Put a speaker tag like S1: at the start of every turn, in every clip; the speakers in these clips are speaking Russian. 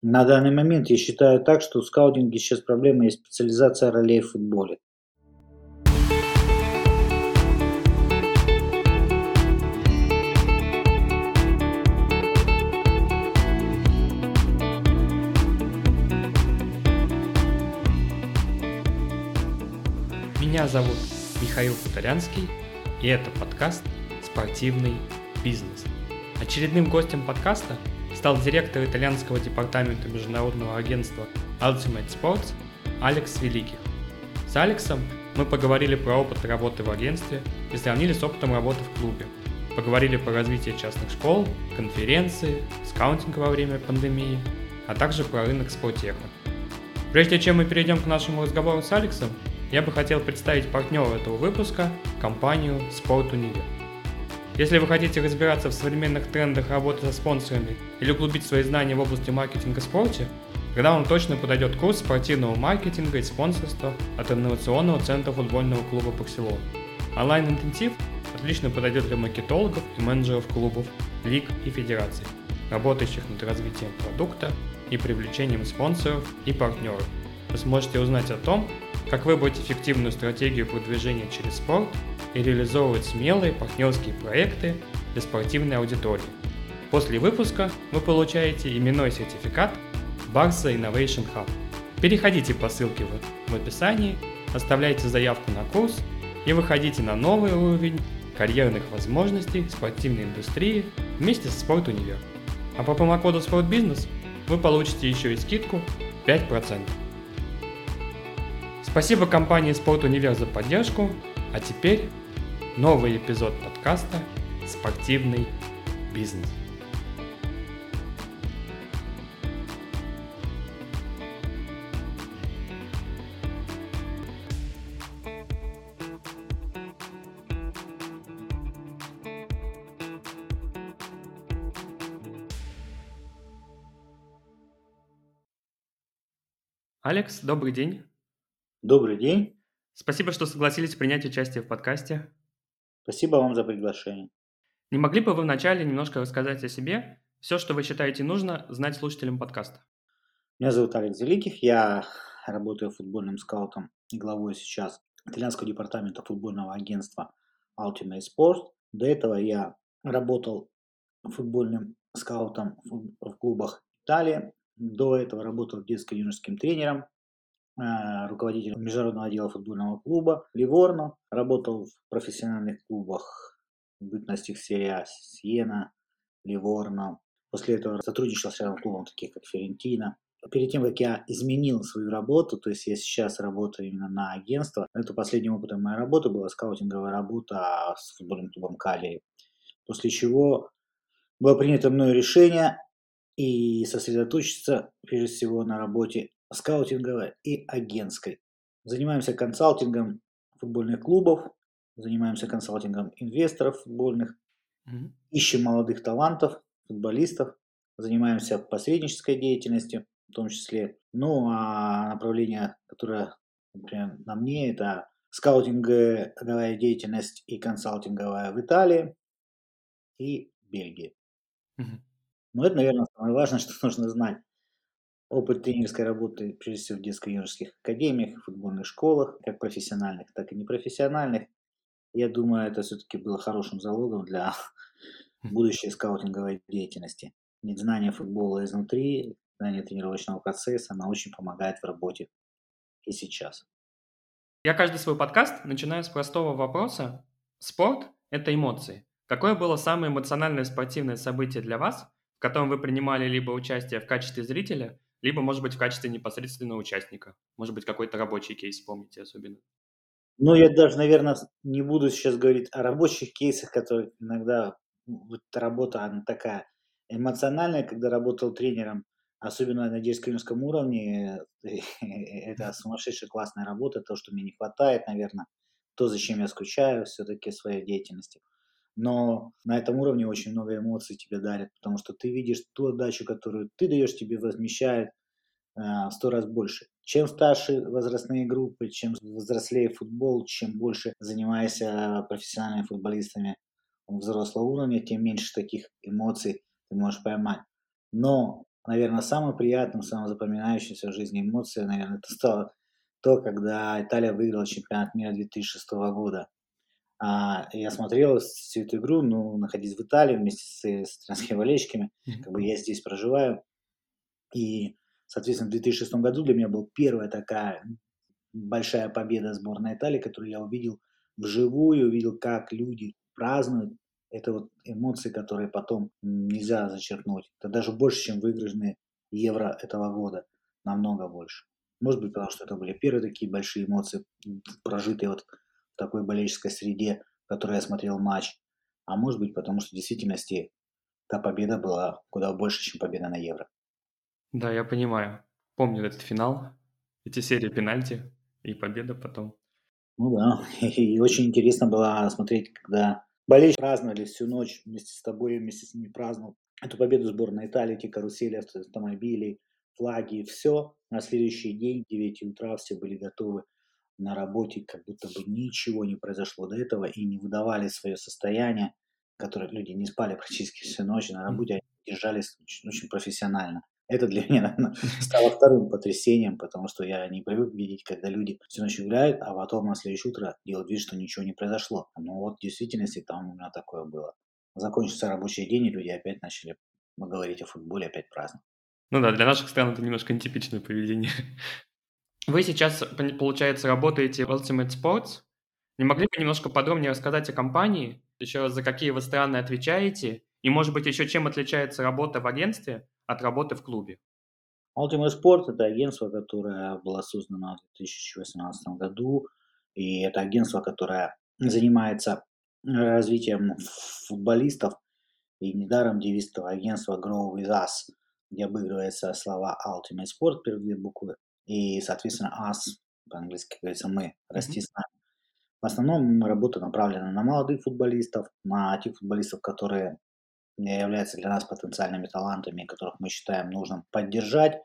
S1: На данный момент я считаю так, что в скаутинге сейчас проблема есть специализация ролей в футболе.
S2: Меня зовут Михаил Хуторянский, и это подкаст «Спортивный бизнес». Очередным гостем подкаста стал директор итальянского департамента международного агентства Ultimate Sports Алекс Великих. С Алексом мы поговорили про опыт работы в агентстве и сравнили с опытом работы в клубе. Поговорили про развитие частных школ, конференции, скаутинг во время пандемии, а также про рынок спортеха. Прежде чем мы перейдем к нашему разговору с Алексом, я бы хотел представить партнера этого выпуска – компанию Sport Univер. Если вы хотите разбираться в современных трендах работы со спонсорами или углубить свои знания в области маркетинга в спорте, тогда вам точно подойдет курс спортивного маркетинга и спонсорства от инновационного центра футбольного клуба «Барселона». Онлайн-интенсив отлично подойдет для маркетологов и менеджеров клубов, лиг и федераций, работающих над развитием продукта и привлечением спонсоров и партнеров. Вы сможете узнать о том, как выбрать эффективную стратегию продвижения через спорт и реализовывать смелые партнерские проекты для спортивной аудитории. После выпуска вы получаете именной сертификат Barca Innovation Hub. Переходите по ссылке в, описании, оставляйте заявку на курс и выходите на новый уровень карьерных возможностей в спортивной индустрии вместе со Sport Универ. А по промокоду SportBusiness вы получите еще и скидку 5%. Спасибо компании Sport Универ за поддержку, а теперь новый эпизод подкаста «Спортивный бизнес». Алекс, добрый день.
S1: Добрый день.
S2: Спасибо, что согласились принять участие в подкасте.
S1: Спасибо вам за приглашение.
S2: Не могли бы вы вначале немножко рассказать о себе, все, что вы считаете нужно знать слушателям подкаста?
S1: Меня зовут Алекс Великих, я работаю футбольным скаутом и главой сейчас итальянского департамента футбольного агентства Ultimate Sport. До этого я работал футбольным скаутом в клубах Италии. До этого работал детско-юношеским тренером Э, руководитель международного отдела футбольного клуба Ливорно, работал в профессиональных клубах бытности в серии А, Сиена, Ливорно. После этого сотрудничал с рядом клубом, таких как Ферентина. Перед тем, как я изменил свою работу, то есть я сейчас работаю именно на агентство, это последним опытом моей работы была скаутинговая работа с футбольным клубом Калии. После чего было принято мною решение и сосредоточиться прежде всего на работе скаутинговой и агентской. Занимаемся консалтингом футбольных клубов, занимаемся консалтингом инвесторов футбольных, mm-hmm. ищем молодых талантов, футболистов, занимаемся посреднической деятельностью в том числе. Ну, а направление, которое, например, на мне, это скаутинговая деятельность и консалтинговая в Италии и Бельгии. Mm-hmm. Ну, это, наверное, самое важное, что нужно знать Опыт тренерской работы, прежде всего, в детско-юношеских академиях, футбольных школах, как профессиональных, так и непрофессиональных. Я думаю, это все-таки было хорошим залогом для будущей скаутинговой деятельности. Ведь знание футбола изнутри, знание тренировочного процесса, оно очень помогает в работе и сейчас.
S2: Я каждый свой подкаст начинаю с простого вопроса. Спорт – это эмоции. Какое было самое эмоциональное спортивное событие для вас, в котором вы принимали либо участие в качестве зрителя, либо, может быть, в качестве непосредственного участника. Может быть, какой-то рабочий кейс помните особенно.
S1: Ну, я даже, наверное, не буду сейчас говорить о рабочих кейсах, которые иногда вот работа, она такая эмоциональная, когда работал тренером, особенно на детско-юношеском уровне, это сумасшедшая классная работа, то, что мне не хватает, наверное, то, зачем я скучаю все-таки в своей деятельности но на этом уровне очень много эмоций тебе дарят, потому что ты видишь ту отдачу, которую ты даешь, тебе возмещает э, в сто раз больше. Чем старше возрастные группы, чем взрослее футбол, чем больше занимаешься профессиональными футболистами взрослого уровня, тем меньше таких эмоций ты можешь поймать. Но наверное, самым приятным, самым запоминающимся в жизни эмоцией, наверное, это стало то, когда Италия выиграла чемпионат мира 2006 года. А, я смотрел всю эту игру, ну, находясь в Италии вместе с, с итальянскими болельщиками, как бы я здесь проживаю. И, соответственно, в 2006 году для меня была первая такая большая победа сборной Италии, которую я увидел вживую, увидел, как люди празднуют. Это вот эмоции, которые потом нельзя зачеркнуть. Это даже больше, чем выигрышные евро этого года. Намного больше. Может быть, потому что это были первые такие большие эмоции, прожитые вот такой болельческой среде, в которой я смотрел матч. А может быть, потому что в действительности та победа была куда больше, чем победа на Евро.
S2: Да, я понимаю. Помню этот финал, эти серии пенальти и победа потом.
S1: Ну да, и очень интересно было смотреть, когда болельщики праздновали всю ночь вместе с тобой, вместе с ними праздновал эту победу сборной Италии, эти карусели, автомобили, флаги, все. На следующий день, в 9 утра, все были готовы на работе, как будто бы ничего не произошло до этого и не выдавали свое состояние, которое люди не спали практически всю ночь на работе, они держались очень, очень профессионально. Это для меня, наверное, стало вторым потрясением, потому что я не привык видеть, когда люди всю ночь гуляют, а потом на следующее утро делают вид, что ничего не произошло. Но вот в действительности там у меня такое было. Закончился рабочий день, и люди опять начали говорить о футболе, опять праздновать.
S2: Ну да, для наших стран это немножко нетипичное поведение. Вы сейчас, получается, работаете в Ultimate Sports. Не могли бы немножко подробнее рассказать о компании, еще за какие вы страны отвечаете, и, может быть, еще чем отличается работа в агентстве от работы в клубе?
S1: Ultimate Sport – это агентство, которое было создано в 2018 году, и это агентство, которое занимается развитием футболистов, и недаром девиз этого агентства «Grow with us», где обыгрываются слова Ultimate Sport, первые буквы, и, соответственно, us, по-английски говорится мы, расти с нами. В основном работа направлена на молодых футболистов, на тех футболистов, которые являются для нас потенциальными талантами, которых мы считаем нужным поддержать.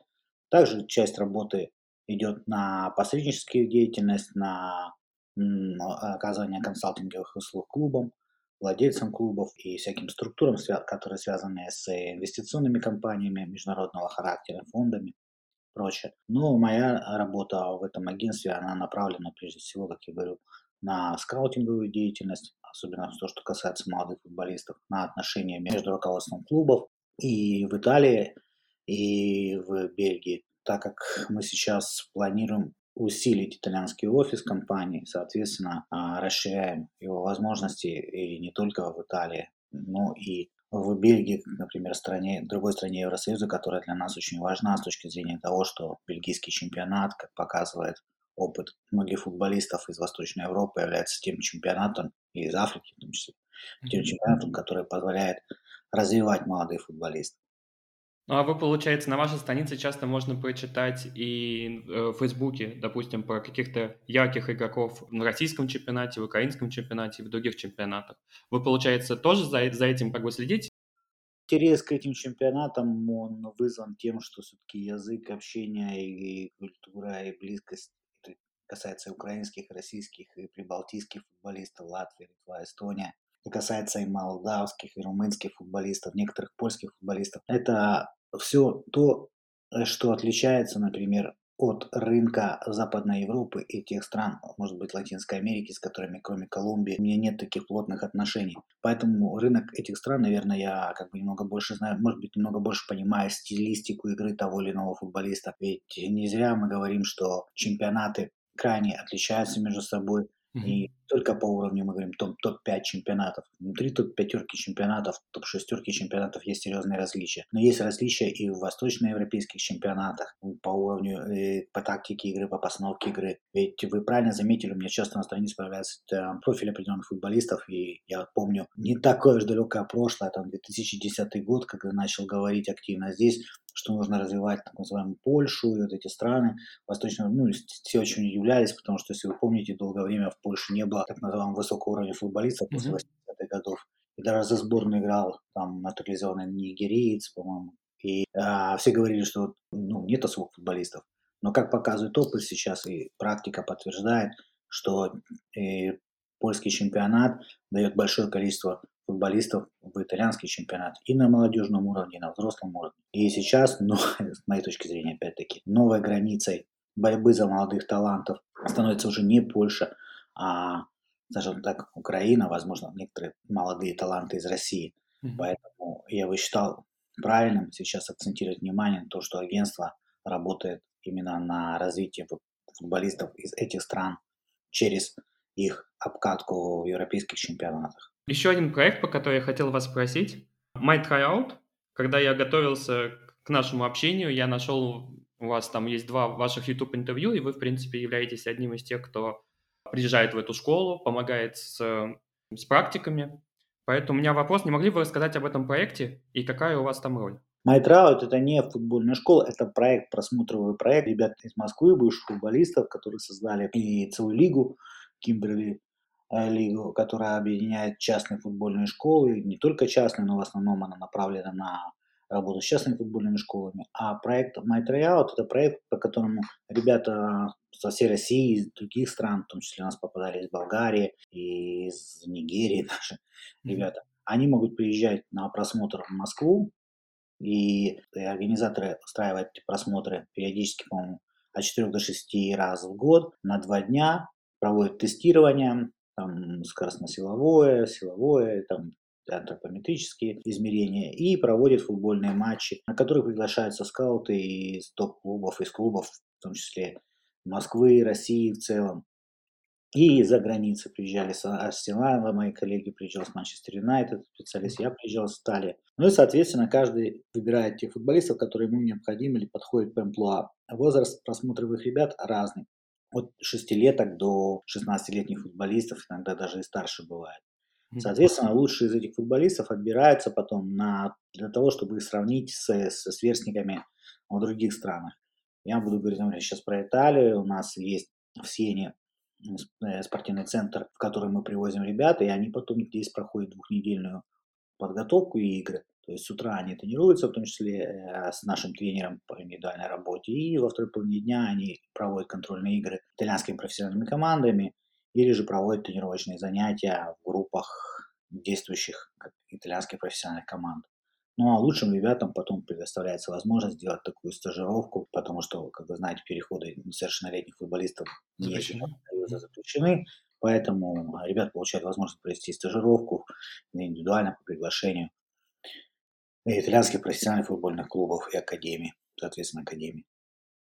S1: Также часть работы идет на посредническую деятельность, на оказание консалтинговых услуг клубам, владельцам клубов и всяким структурам, которые связаны с инвестиционными компаниями международного характера, фондами прочее. Но моя работа в этом агентстве, она направлена прежде всего, как я говорю, на скаутинговую деятельность, особенно то, что касается молодых футболистов, на отношения между руководством клубов и в Италии, и в Бельгии, так как мы сейчас планируем усилить итальянский офис компании, соответственно, а, расширяем его возможности и не только в Италии, но и в Бельгии, например, стране, другой стране Евросоюза, которая для нас очень важна с точки зрения того, что бельгийский чемпионат, как показывает опыт многих футболистов из Восточной Европы, является тем чемпионатом, и из Африки в том числе, тем чемпионатом, который позволяет развивать молодых футболистов.
S2: Ну, а вы, получается, на вашей странице часто можно прочитать и э, в Фейсбуке, допустим, про каких-то ярких игроков на российском чемпионате, в украинском чемпионате, в других чемпионатах. Вы, получается, тоже за, за этим как бы следите?
S1: Интерес к этим чемпионатам, он вызван тем, что все-таки язык общения и культура, и близкость касается украинских, российских и прибалтийских футболистов, Латвия, Литва, Эстония касается и молдавских, и румынских футболистов, некоторых польских футболистов. Это все то, э, что отличается, например, от рынка Западной Европы и тех стран, может быть, Латинской Америки, с которыми, кроме Колумбии, у меня нет таких плотных отношений. Поэтому рынок этих стран, наверное, я как бы немного больше знаю, может быть, немного больше понимаю стилистику игры того или иного футболиста. Ведь не зря мы говорим, что чемпионаты крайне отличаются между собой. Mm-hmm. И только по уровню, мы говорим, топ, топ-5 чемпионатов. Внутри топ-пятерки чемпионатов, топ-шестерки чемпионатов есть серьезные различия. Но есть различия и в восточноевропейских чемпионатах по уровню, э, по тактике игры, по постановке игры. Ведь вы правильно заметили, у меня часто на странице появляется там, профиль определенных футболистов, и я помню не такое уж далекое прошлое, там 2010 год, когда начал говорить активно здесь, что нужно развивать так называемую Польшу и вот эти страны восточного, ну, все очень удивлялись, потому что, если вы помните, долгое время в Польше не было так называемого высокого уровня футболистов после 80-х годов. И даже за сборную играл там натурализованный нигериец, по-моему. И а, все говорили, что ну, нет особых футболистов. Но как показывает опыт сейчас, и практика подтверждает, что и э, польский чемпионат дает большое количество футболистов в итальянский чемпионат и на молодежном уровне, и на взрослом уровне. И сейчас, ну, с моей точки зрения, опять-таки, новой границей борьбы за молодых талантов становится уже не Польша, а, скажем так, Украина, возможно, некоторые молодые таланты из России. Mm-hmm. Поэтому я бы считал правильным сейчас акцентировать внимание на то, что агентство работает именно на развитие футболистов из этих стран через их обкатку в европейских чемпионатах.
S2: Еще один проект, по которому я хотел вас спросить. My Tryout. Когда я готовился к нашему общению, я нашел, у вас там есть два ваших YouTube-интервью, и вы, в принципе, являетесь одним из тех, кто приезжает в эту школу, помогает с, с практиками. Поэтому у меня вопрос, не могли бы вы рассказать об этом проекте и какая у вас там роль?
S1: MyTrout это не футбольная школа, это проект, просмотровый проект ребят из Москвы, бывших футболистов, которые создали и целую лигу, Кимберли э, лигу, которая объединяет частные футбольные школы, не только частные, но в основном она направлена на работу с частными футбольными школами. А проект My Tryout – это проект, по которому ребята со всей России, из других стран, в том числе у нас попадали из Болгарии, из Нигерии наши ребята, они могут приезжать на просмотр в Москву, и организаторы устраивают эти просмотры периодически, по-моему, от 4 до 6 раз в год на два дня, проводят тестирование, там скоростно-силовое, силовое, там антропометрические измерения и проводят футбольные матчи, на которых приглашаются скауты из топ-клубов, из клубов, в том числе Москвы, России в целом. И за границей приезжали с Арсенала, мои коллеги приезжали с Манчестер Юнайтед, специалист, я приезжал с Стали. Ну и, соответственно, каждый выбирает тех футболистов, которые ему необходимы или подходят по амплуа. Возраст просмотровых ребят разный. От 6-леток до 16-летних футболистов, иногда даже и старше бывает. Соответственно, лучшие из этих футболистов отбираются потом на, для того, чтобы их сравнить с, со сверстниками в других странах. Я буду говорить, например, сейчас про Италию. У нас есть в Сене Э, спортивный центр, в который мы привозим ребят, и они потом здесь проходят двухнедельную подготовку и игры. То есть с утра они тренируются, в том числе э, с нашим тренером по индивидуальной работе, и во второй половине дня они проводят контрольные игры итальянскими профессиональными командами, или же проводят тренировочные занятия в группах действующих итальянских профессиональных команд. Ну а лучшим ребятам потом предоставляется возможность сделать такую стажировку, потому что, как вы знаете, переходы несовершеннолетних футболистов запрещены. Союза запрещены, поэтому ребят получают возможность провести стажировку индивидуально по приглашению итальянских профессиональных футбольных клубов и академий, соответственно, академий.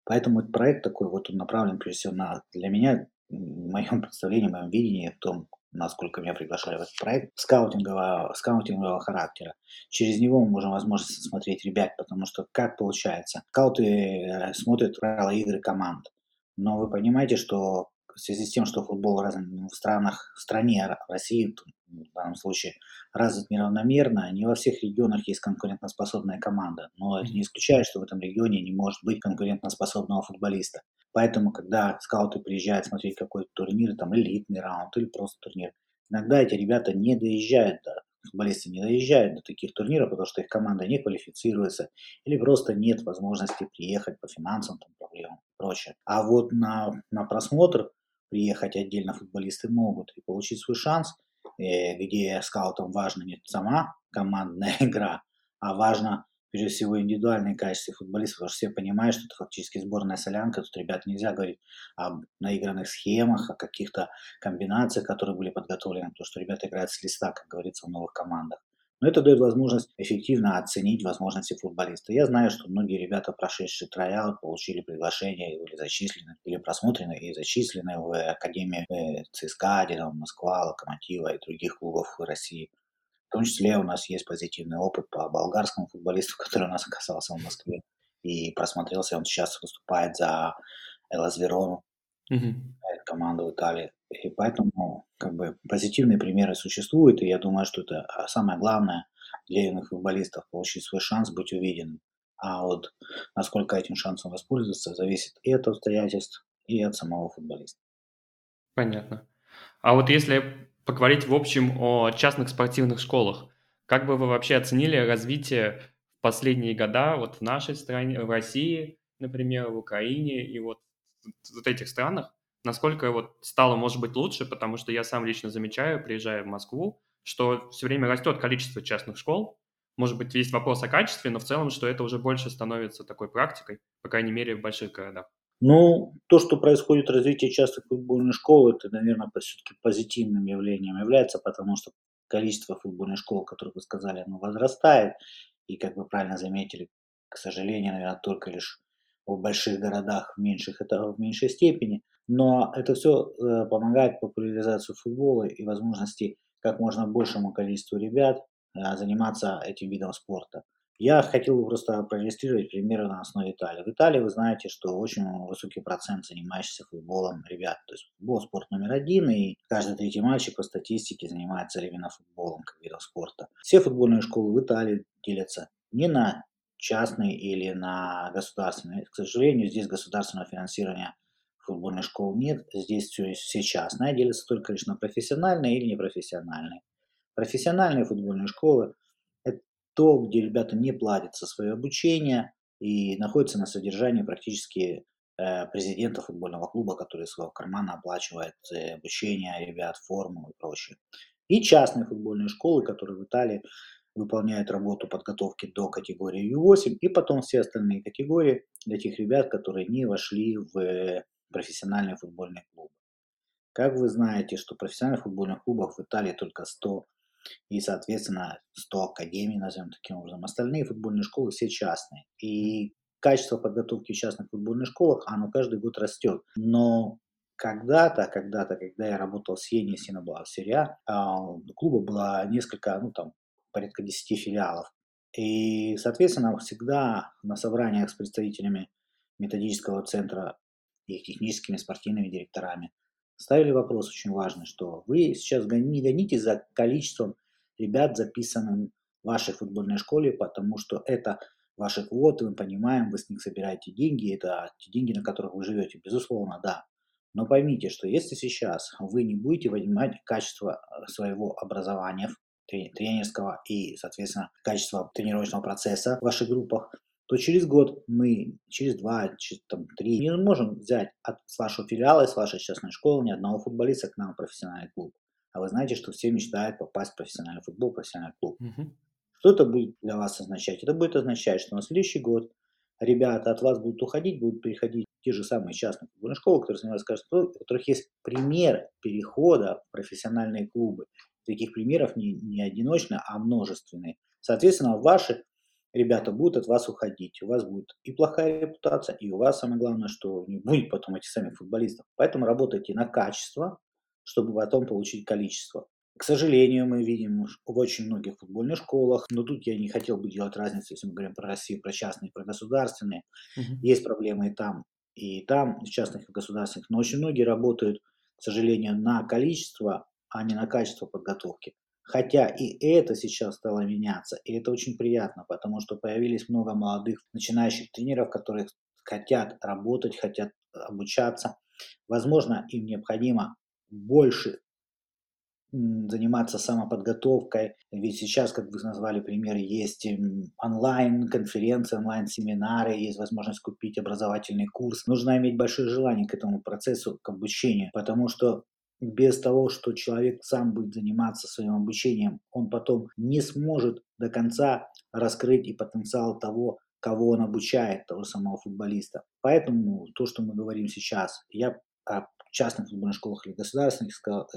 S1: Поэтому этот проект такой, вот он направлен прежде всего на, для меня, в моем представлении, в моем видении, в том, насколько меня приглашали в этот проект, скаутингового, скаутингового характера. Через него мы можем возможность смотреть ребят, потому что как получается? Скауты э, смотрят правила игры команд. Но вы понимаете, что в связи с тем, что футбол в странах, в стране России, в данном случае, развит неравномерно, не во всех регионах есть конкурентоспособная команда. Но это не исключает, что в этом регионе не может быть конкурентоспособного футболиста. Поэтому, когда скауты приезжают смотреть какой-то турнир, там элитный раунд или просто турнир, иногда эти ребята не доезжают до футболисты не доезжают до таких турниров, потому что их команда не квалифицируется или просто нет возможности приехать по финансовым там, проблемам и прочее. А вот на, на просмотр приехать отдельно футболисты могут и получить свой шанс, э, где скаутам важна не сама командная игра, а важно прежде всего индивидуальные качества футболистов, потому что все понимают, что это фактически сборная солянка, тут ребят нельзя говорить об наигранных схемах, о каких-то комбинациях, которые были подготовлены, потому что ребята играют с листа, как говорится, в новых командах. Но это дает возможность эффективно оценить возможности футболиста. Я знаю, что многие ребята, прошедшие трояут, получили приглашение или зачислены, или просмотрены и зачислены в Академию э, ЦСКА, Динамо Москва, Локомотива и других клубов России. В том числе у нас есть позитивный опыт по болгарскому футболисту, который у нас оказался в Москве и просмотрелся. Он сейчас выступает за Элас Верону, mm-hmm. команду Италии. И поэтому как бы позитивные примеры существуют, и я думаю, что это а, самое главное для юных футболистов получить свой шанс быть увиденным. А вот насколько этим шансом воспользоваться, зависит и от обстоятельств, и от самого футболиста.
S2: Понятно. А вот если поговорить в общем о частных спортивных школах, как бы вы вообще оценили развитие в последние года вот в нашей стране, в России, например, в Украине и вот вот этих странах? насколько вот стало, может быть, лучше, потому что я сам лично замечаю, приезжая в Москву, что все время растет количество частных школ. Может быть, есть вопрос о качестве, но в целом, что это уже больше становится такой практикой, по крайней мере, в больших городах.
S1: Ну, то, что происходит развитие частных футбольных школ, это, наверное, все-таки позитивным явлением является, потому что количество футбольных школ, которые вы сказали, оно возрастает. И, как вы правильно заметили, к сожалению, наверное, только лишь в больших городах, в меньших это в меньшей степени. Но это все э, помогает популяризации футбола и возможности как можно большему количеству ребят э, заниматься этим видом спорта. Я хотел бы просто проиллюстрировать примеры на основе Италии. В Италии вы знаете, что очень высокий процент занимающихся футболом ребят. То есть футбол спорт номер один, и каждый третий мальчик по статистике занимается именно футболом как видом спорта. Все футбольные школы в Италии делятся не на частные или на государственные. К сожалению, здесь государственного финансирования футбольных школ нет. Здесь все, все частное, делятся только лишь на профессиональные или непрофессиональные. Профессиональные футбольные школы – то, где ребята не платят за свое обучение и находятся на содержании практически э, президента футбольного клуба, который из своего кармана оплачивает э, обучение ребят, форму и прочее. И частные футбольные школы, которые в Италии выполняют работу подготовки до категории U8, и потом все остальные категории для тех ребят, которые не вошли в профессиональные футбольные клубы. Как вы знаете, что профессиональных футбольных клубов в Италии только 100 и, соответственно, 100 академий, назовем таким образом. Остальные футбольные школы все частные. И качество подготовки в частных футбольных школах, оно каждый год растет. Но когда-то, когда-то, когда я работал в Сиене, Сина была в Сирия, у клуба было несколько, ну там, порядка 10 филиалов. И, соответственно, всегда на собраниях с представителями методического центра и техническими спортивными директорами ставили вопрос очень важный, что вы сейчас не гонитесь за количеством ребят, записанным в вашей футбольной школе, потому что это ваши квоты, мы понимаем, вы с них собираете деньги, это те деньги, на которых вы живете, безусловно, да. Но поймите, что если сейчас вы не будете поднимать качество э, своего образования тренерского и, соответственно, качество тренировочного процесса в ваших группах, то через год мы, через два, через там, три, не можем взять от, с вашего филиала, с вашей частной школы ни одного футболиста к нам в профессиональный клуб. А вы знаете, что все мечтают попасть в профессиональный футбол, в профессиональный клуб. Угу. Что это будет для вас означать? Это будет означать, что на следующий год ребята от вас будут уходить, будут переходить в те же самые частные футбольные школы, которые занимаются каждым, у которых есть пример перехода в профессиональные клубы. Таких примеров не, не одиночные, а множественные. Соответственно, ваши ребята будут от вас уходить, у вас будет и плохая репутация, и у вас самое главное, что не будет потом этих самих футболистов. Поэтому работайте на качество, чтобы потом получить количество. К сожалению, мы видим в очень многих футбольных школах, но тут я не хотел бы делать разницу, если мы говорим про Россию, про частные, про государственные. Uh-huh. Есть проблемы и там, и там, в частных и государственных, но очень многие работают, к сожалению, на количество, а не на качество подготовки. Хотя и это сейчас стало меняться, и это очень приятно, потому что появились много молодых начинающих тренеров, которые хотят работать, хотят обучаться. Возможно, им необходимо больше заниматься самоподготовкой. Ведь сейчас, как вы назвали пример, есть онлайн-конференции, онлайн-семинары, есть возможность купить образовательный курс. Нужно иметь большое желание к этому процессу, к обучению, потому что без того, что человек сам будет заниматься своим обучением, он потом не сможет до конца раскрыть и потенциал того, кого он обучает, того самого футболиста. Поэтому то, что мы говорим сейчас, я о частных футбольных школах или государственных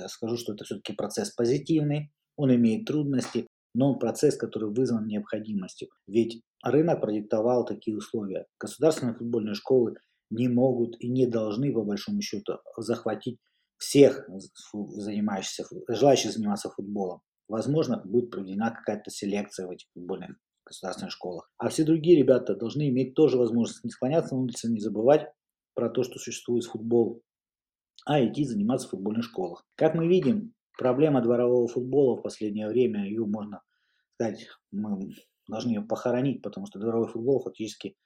S1: скажу, что это все-таки процесс позитивный, он имеет трудности, но процесс, который вызван необходимостью. Ведь рынок продиктовал такие условия. Государственные футбольные школы не могут и не должны, по большому счету, захватить всех занимающихся, желающих заниматься футболом. Возможно, будет проведена какая-то селекция в этих футбольных государственных школах. А все другие ребята должны иметь тоже возможность не склоняться на улице, не забывать про то, что существует футбол, а идти заниматься в футбольных школах. Как мы видим, проблема дворового футбола в последнее время, ее можно сказать, мы должны ее похоронить, потому что дворовой футбол фактически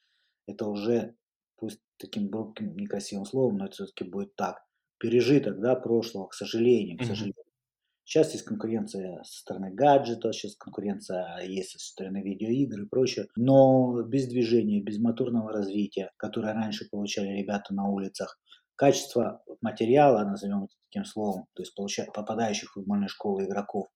S1: это уже, пусть таким грубым, некрасивым словом, но это все-таки будет так, пережиток да, прошлого, к сожалению, к сожалению. Сейчас есть конкуренция со стороны гаджета, сейчас конкуренция есть со стороны видеоигр и прочее. Но без движения, без моторного развития, которое раньше получали ребята на улицах, качество материала, назовем это таким словом, то есть получая, попадающих в футбольные школы игроков,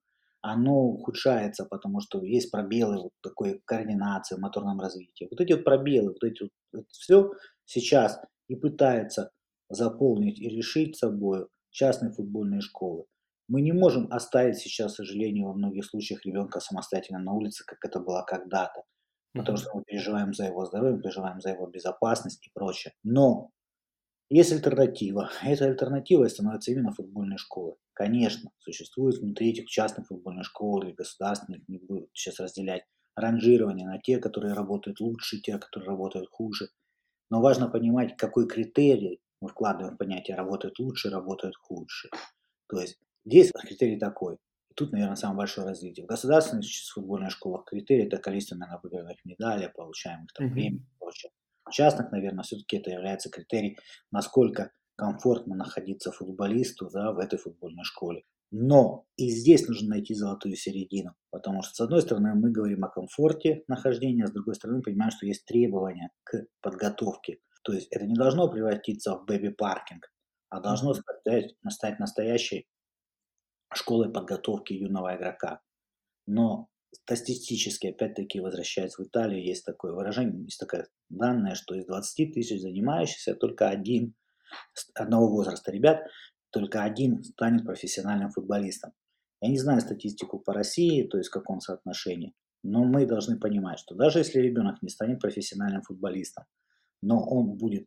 S1: оно ухудшается, потому что есть пробелы вот такой координации, в моторном развитии. Вот эти вот пробелы, вот эти вот, вот все сейчас и пытается заполнить и решить собой частные футбольные школы. Мы не можем оставить сейчас, к сожалению, во многих случаях ребенка самостоятельно на улице, как это было когда-то. Потому что мы переживаем за его здоровье, мы переживаем за его безопасность и прочее. Но есть альтернатива. Эта альтернатива становится именно футбольной школой. Конечно, существует внутри этих частных футбольных школ или государственных, не буду сейчас разделять, ранжирование на те, которые работают лучше, те, которые работают хуже. Но важно понимать, какой критерий мы вкладываем в понятие работают лучше, работают хуже. То есть здесь критерий такой. И тут, наверное, самое большое развитие. В государственных футбольных школах критерий это количество наверное, выигранных медалей, получаемых там премий и прочее. В частных, наверное, все-таки это является критерий, насколько комфортно находиться футболисту да, в этой футбольной школе. Но и здесь нужно найти золотую середину, потому что, с одной стороны, мы говорим о комфорте нахождения, а с другой стороны, понимаем, что есть требования к подготовке. То есть это не должно превратиться в бэби-паркинг, а должно стать, стать настоящей школой подготовки юного игрока. Но статистически, опять-таки, возвращаясь в Италию, есть такое выражение, есть такая данная, что из 20 тысяч занимающихся только один одного возраста ребят, только один станет профессиональным футболистом. Я не знаю статистику по России, то есть в каком соотношении, но мы должны понимать, что даже если ребенок не станет профессиональным футболистом, но он будет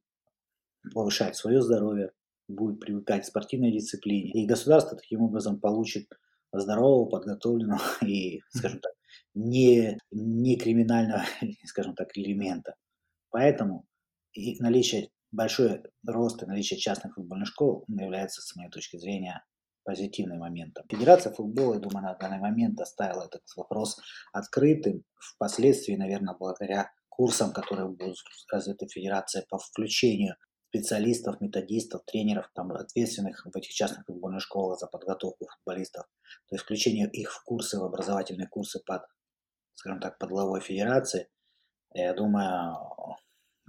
S1: повышать свое здоровье, будет привыкать к спортивной дисциплине, и государство таким образом получит здорового, подготовленного и, скажем так, не, не криминального, скажем так, элемента. Поэтому и наличие большой рост и наличие частных футбольных школ является, с моей точки зрения, позитивным моментом. Федерация футбола, я думаю, на данный момент оставила этот вопрос открытым. Впоследствии, наверное, благодаря курсам, которые будут развиты Федерация по включению специалистов, методистов, тренеров, там, ответственных в этих частных футбольных школах за подготовку футболистов, то есть включение их в курсы, в образовательные курсы под, скажем так, под главой федерации, я думаю,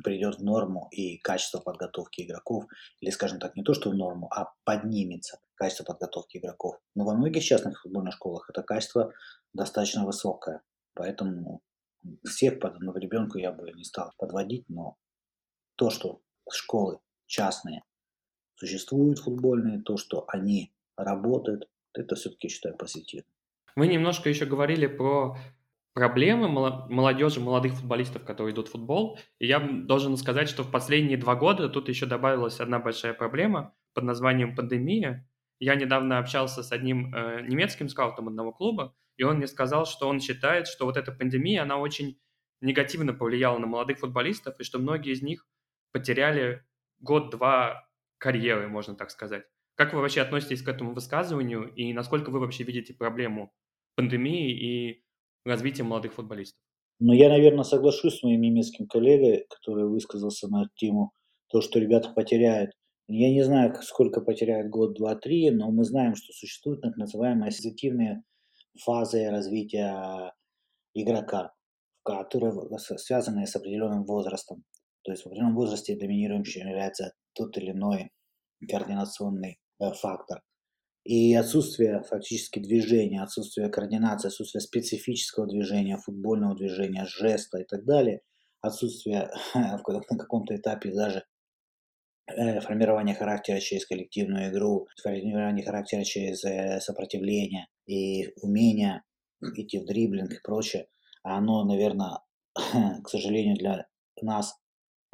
S1: придет в норму и качество подготовки игроков, или, скажем так, не то, что в норму, а поднимется качество подготовки игроков. Но во многих частных футбольных школах это качество достаточно высокое. Поэтому всех под одного ребенка я бы не стал подводить, но то, что школы частные существуют футбольные, то, что они работают, это все-таки считаю позитивно.
S2: Вы немножко еще говорили про проблемы молодежи, молодых футболистов, которые идут в футбол. И я должен сказать, что в последние два года тут еще добавилась одна большая проблема под названием пандемия. Я недавно общался с одним э, немецким скаутом одного клуба, и он мне сказал, что он считает, что вот эта пандемия, она очень негативно повлияла на молодых футболистов, и что многие из них потеряли год-два карьеры, можно так сказать. Как вы вообще относитесь к этому высказыванию, и насколько вы вообще видите проблему пандемии и развития молодых футболистов.
S1: Но я, наверное, соглашусь с моим немецким коллегой, который высказался на тему то, что ребята потеряют. Я не знаю, сколько потеряют год, два, три, но мы знаем, что существуют так называемые ассоциативные фазы развития игрока, которые связаны с определенным возрастом. То есть в определенном возрасте доминирующим является тот или иной координационный э, фактор. И отсутствие фактически движения, отсутствие координации, отсутствие специфического движения, футбольного движения, жеста и так далее, отсутствие на каком-то этапе даже э, формирования характера через коллективную игру, формирование характера через э, сопротивление и умение идти в дриблинг и прочее, оно, наверное, к сожалению, для нас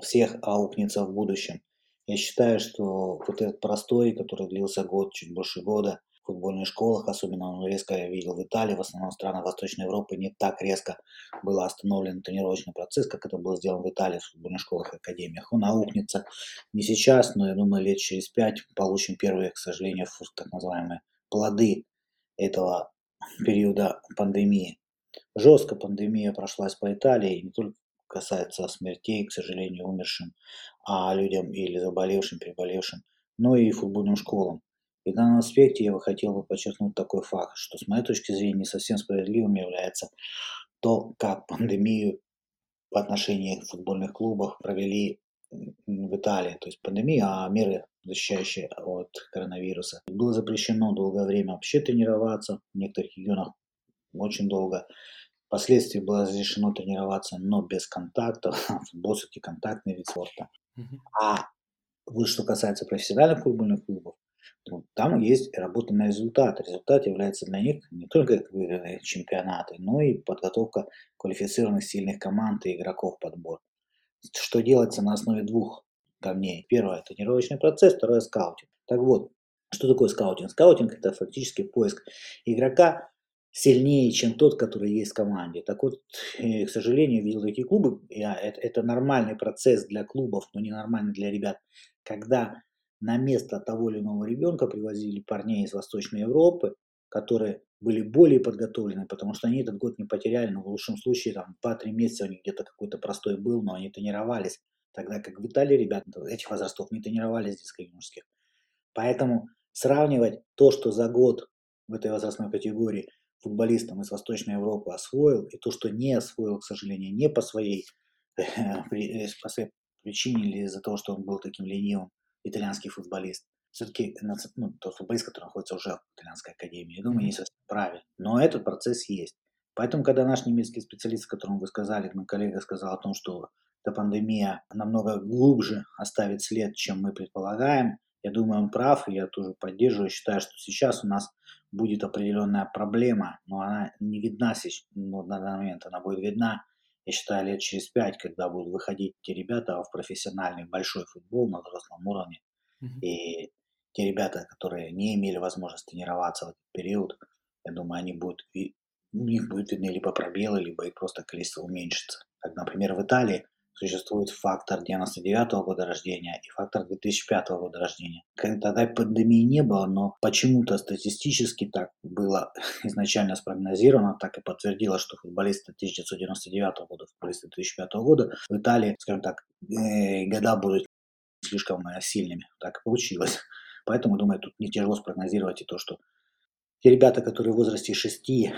S1: всех аукнется в будущем. Я считаю, что вот этот простой, который длился год, чуть больше года, футбольных школах, особенно он резко я видел в Италии, в основном странах Восточной Европы, не так резко был остановлен тренировочный процесс, как это было сделано в Италии в футбольных школах и академиях. Он аукнется не сейчас, но я думаю, лет через пять получим первые, к сожалению, так называемые плоды этого периода пандемии. Жестко пандемия прошлась по Италии, не только касается смертей, к сожалению, умершим, а людям или заболевшим, переболевшим, но и футбольным школам. И в данном аспекте я бы хотел бы подчеркнуть такой факт, что с моей точки зрения не совсем справедливым является то, как пандемию по отношению к футбольных клубах провели в Италии, то есть пандемия, а меры, защищающие от коронавируса. Было запрещено долгое время вообще тренироваться в некоторых регионах очень долго. Впоследствии было разрешено тренироваться, но без контактов. Футбол все-таки контактный вид спорта. А вот что касается профессиональных футбольных клубов, там есть работа на результат. Результат является для них не только выигранные чемпионаты, но и подготовка квалифицированных сильных команд и игроков подбор. Что делается на основе двух камней. Первое – тренировочный процесс, второе – скаутинг. Так вот, что такое скаутинг? Скаутинг – это фактически поиск игрока сильнее, чем тот, который есть в команде. Так вот, э, к сожалению, видел такие клубы, я, это, это нормальный процесс для клубов, но не нормальный для ребят, когда на место того или иного ребенка привозили парней из Восточной Европы, которые были более подготовлены, потому что они этот год не потеряли, но в лучшем случае там 2-3 месяца у них где-то какой-то простой был, но они тренировались. Тогда как в Италии ребята этих возрастов не тренировались детско-юношеских. Поэтому сравнивать то, что за год в этой возрастной категории футболистам из Восточной Европы освоил, и то, что не освоил, к сожалению, не по своей, э, по своей причине или из-за того, что он был таким ленивым итальянский футболист, все-таки ну, тот футболист, который находится уже в итальянской академии, я думаю, не совсем правильно. Но этот процесс есть. Поэтому, когда наш немецкий специалист, о котором вы сказали, мой коллега сказал о том, что эта пандемия намного глубже оставит след, чем мы предполагаем, я думаю, он прав, и я тоже поддерживаю, считаю, что сейчас у нас будет определенная проблема, но она не видна сейчас, ну, на данный момент, она будет видна, я считаю, лет через пять, когда будут выходить те ребята в профессиональный большой футбол на взрослом уровне, mm-hmm. и те ребята, которые не имели возможности тренироваться в этот период, я думаю, они будут, у них будет видны либо пробелы, либо их просто количество уменьшится. Как, например, в Италии существует фактор 99 -го года рождения и фактор 2005 -го года рождения. Тогда пандемии не было, но почему-то статистически так было изначально спрогнозировано, так и подтвердилось, что футболисты 1999 -го года, футболисты 2005 -го года в Италии, скажем так, э, года будут слишком э, сильными. Так и получилось. Поэтому, думаю, тут не тяжело спрогнозировать и то, что те ребята, которые в возрасте 6-10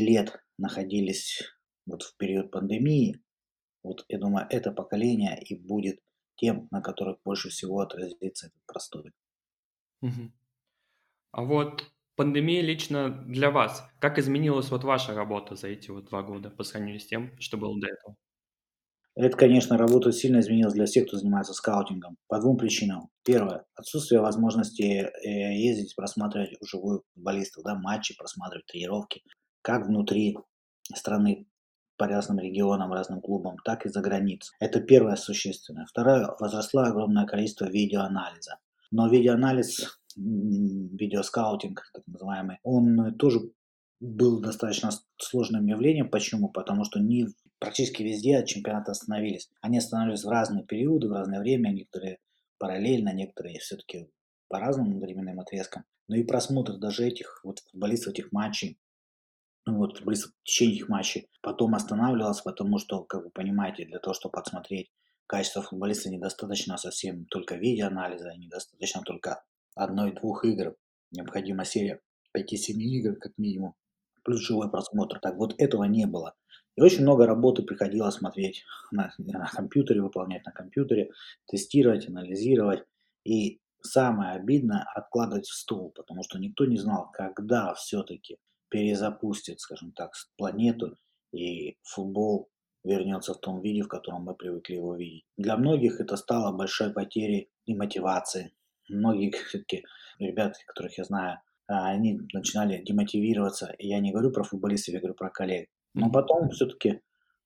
S1: лет находились вот в период пандемии, вот я думаю, это поколение и будет тем, на которых больше всего отразится этот простой.
S2: Угу. А вот пандемия лично для вас, как изменилась вот ваша работа за эти вот два года по сравнению с тем, что было до этого?
S1: Это, конечно, работа сильно изменилась для всех, кто занимается скаутингом. По двум причинам. Первое. Отсутствие возможности э, ездить, просматривать вживую футболистов, да, матчи, просматривать тренировки, как внутри страны, по разным регионам, разным клубам, так и за границей. Это первое существенное. Второе, возросло огромное количество видеоанализа. Но видеоанализ, видеоскаутинг, так называемый, он тоже был достаточно сложным явлением. Почему? Потому что не практически везде чемпионаты остановились. Они остановились в разные периоды, в разное время, некоторые параллельно, некоторые все-таки по разным временным отрезкам. Но и просмотр даже этих вот футболистов, этих матчей, вот в течение их матчей. Потом останавливался, потому что, как вы понимаете, для того, чтобы подсмотреть качество футболиста, недостаточно совсем только видеоанализа, недостаточно только одной-двух игр. Необходима серия 5-7 игр, как минимум, плюс живой просмотр. Так вот, этого не было. И очень много работы приходилось смотреть на, на компьютере, выполнять на компьютере, тестировать, анализировать. И самое обидное – откладывать в стол, потому что никто не знал, когда все-таки перезапустит, скажем так, планету, и футбол вернется в том виде, в котором мы привыкли его видеть. Для многих это стало большой потерей и мотивации. Многие все-таки ребята, которых я знаю, а, они начинали демотивироваться. И я не говорю про футболистов, я говорю про коллег. Но потом все-таки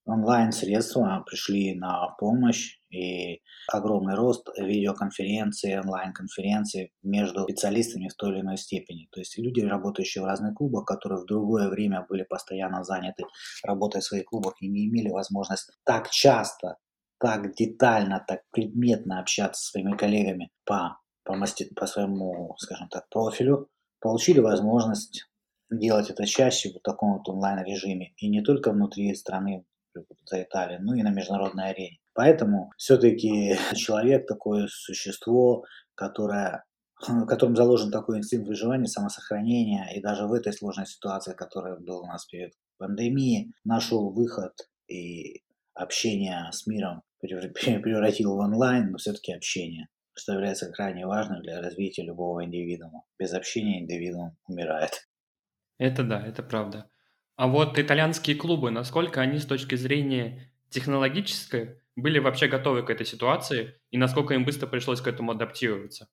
S1: онлайн-средства пришли на помощь, и огромный рост видеоконференций, онлайн-конференций между специалистами в той или иной степени. То есть люди, работающие в разных клубах, которые в другое время были постоянно заняты работой в своих клубах и не имели возможность так часто, так детально, так предметно общаться со своими коллегами по, по, мастер, по своему, скажем так, профилю, получили возможность делать это чаще в таком вот онлайн-режиме. И не только внутри страны, за Италию, ну и на международной арене. Поэтому все-таки человек такое существо, которое в котором заложен такой инстинкт выживания, самосохранения, и даже в этой сложной ситуации, которая была у нас перед пандемией, нашел выход и общение с миром превратил в онлайн, но все-таки общение, что является крайне важным для развития любого индивидуума. Без общения индивидуум умирает.
S2: Это да, это правда. А вот итальянские клубы, насколько они с точки зрения технологической были вообще готовы к этой ситуации и насколько им быстро пришлось к этому адаптироваться?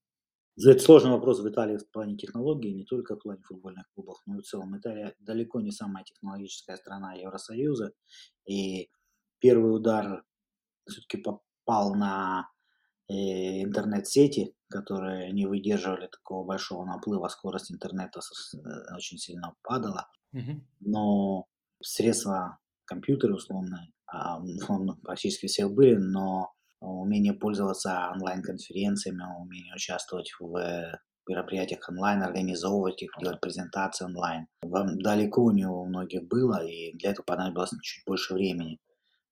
S1: Это сложный вопрос в Италии в плане технологий, не только в плане футбольных клубов, но и в целом. Италия далеко не самая технологическая страна Евросоюза, и первый удар все-таки попал на э, интернет-сети, которые не выдерживали такого большого наплыва, скорость интернета э, очень сильно падала. Но средства, компьютеры условно, а, условно практически все были, но умение пользоваться онлайн-конференциями, умение участвовать в мероприятиях онлайн, организовывать их, делать презентации онлайн. Вам далеко него у многих было, и для этого понадобилось чуть больше времени.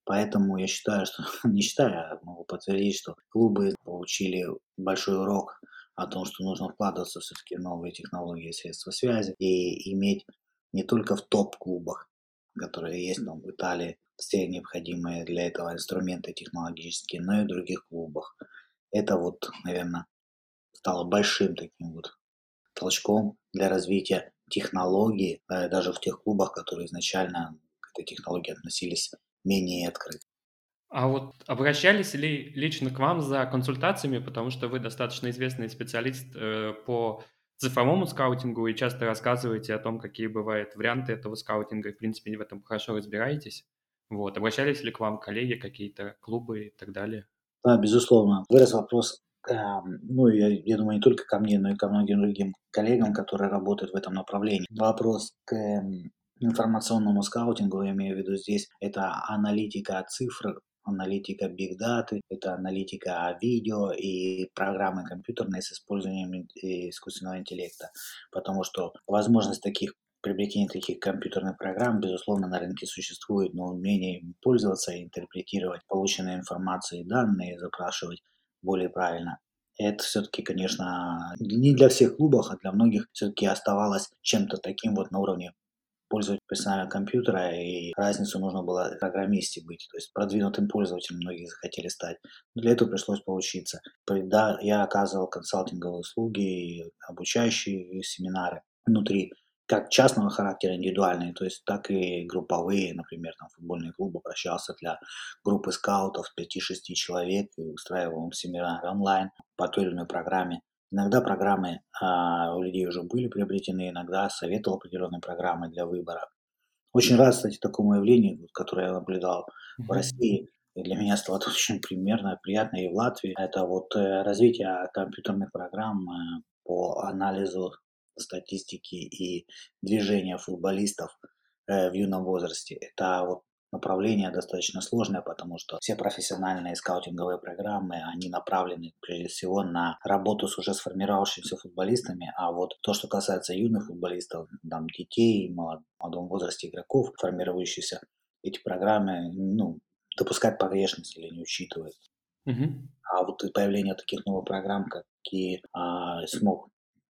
S1: Поэтому я считаю, что, не считаю, а могу подтвердить, что клубы получили большой урок о том, что нужно вкладываться все-таки в новые технологии и средства связи и иметь не только в топ-клубах, которые есть там, в Италии, все необходимые для этого инструменты технологические, но и в других клубах. Это вот, наверное, стало большим таким вот толчком для развития технологий, даже в тех клубах, которые изначально к этой технологии относились менее открыто.
S2: А вот обращались ли лично к вам за консультациями, потому что вы достаточно известный специалист э, по цифровому скаутингу и часто рассказываете о том, какие бывают варианты этого скаутинга, и, в принципе, в этом хорошо разбираетесь. Вот. Обращались ли к вам коллеги, какие-то клубы и так далее?
S1: Да, безусловно. Вырос вопрос, э, ну, я, я думаю, не только ко мне, но и ко многим другим коллегам, которые работают в этом направлении. Вопрос к э, информационному скаутингу, я имею в виду здесь, это аналитика цифр, аналитика биг даты, это аналитика видео и программы компьютерные с использованием искусственного интеллекта, потому что возможность таких приобретения таких компьютерных программ, безусловно, на рынке существует, но умение пользоваться и интерпретировать полученные информации и данные, запрашивать более правильно, это все-таки, конечно, не для всех клубов, а для многих все-таки оставалось чем-то таким вот на уровне пользователя персонального компьютера, и разницу нужно было программисте быть, то есть продвинутым пользователем многие захотели стать. Но для этого пришлось поучиться. Да, я оказывал консалтинговые услуги, обучающие семинары внутри как частного характера индивидуальные, то есть так и групповые, например, там футбольный клуб обращался для группы скаутов 5-6 человек и устраивал семинар онлайн по той или иной программе. Иногда программы а, у людей уже были приобретены, иногда советовал определенные программы для выбора. Очень рад, кстати, такому явлению, которое я наблюдал mm-hmm. в России. И для меня стало очень примерно приятно и в Латвии. Это вот э, развитие компьютерных программ э, по анализу статистики и движения футболистов э, в юном возрасте. Это вот направление достаточно сложное, потому что все профессиональные скаутинговые программы, они направлены прежде всего на работу с уже сформировавшимися футболистами, а вот то, что касается юных футболистов, там, детей, молодом возрасте игроков, формирующихся, эти программы, ну, допускать погрешность или не учитывают. Uh-huh. А вот появление таких новых программ, какие а, смог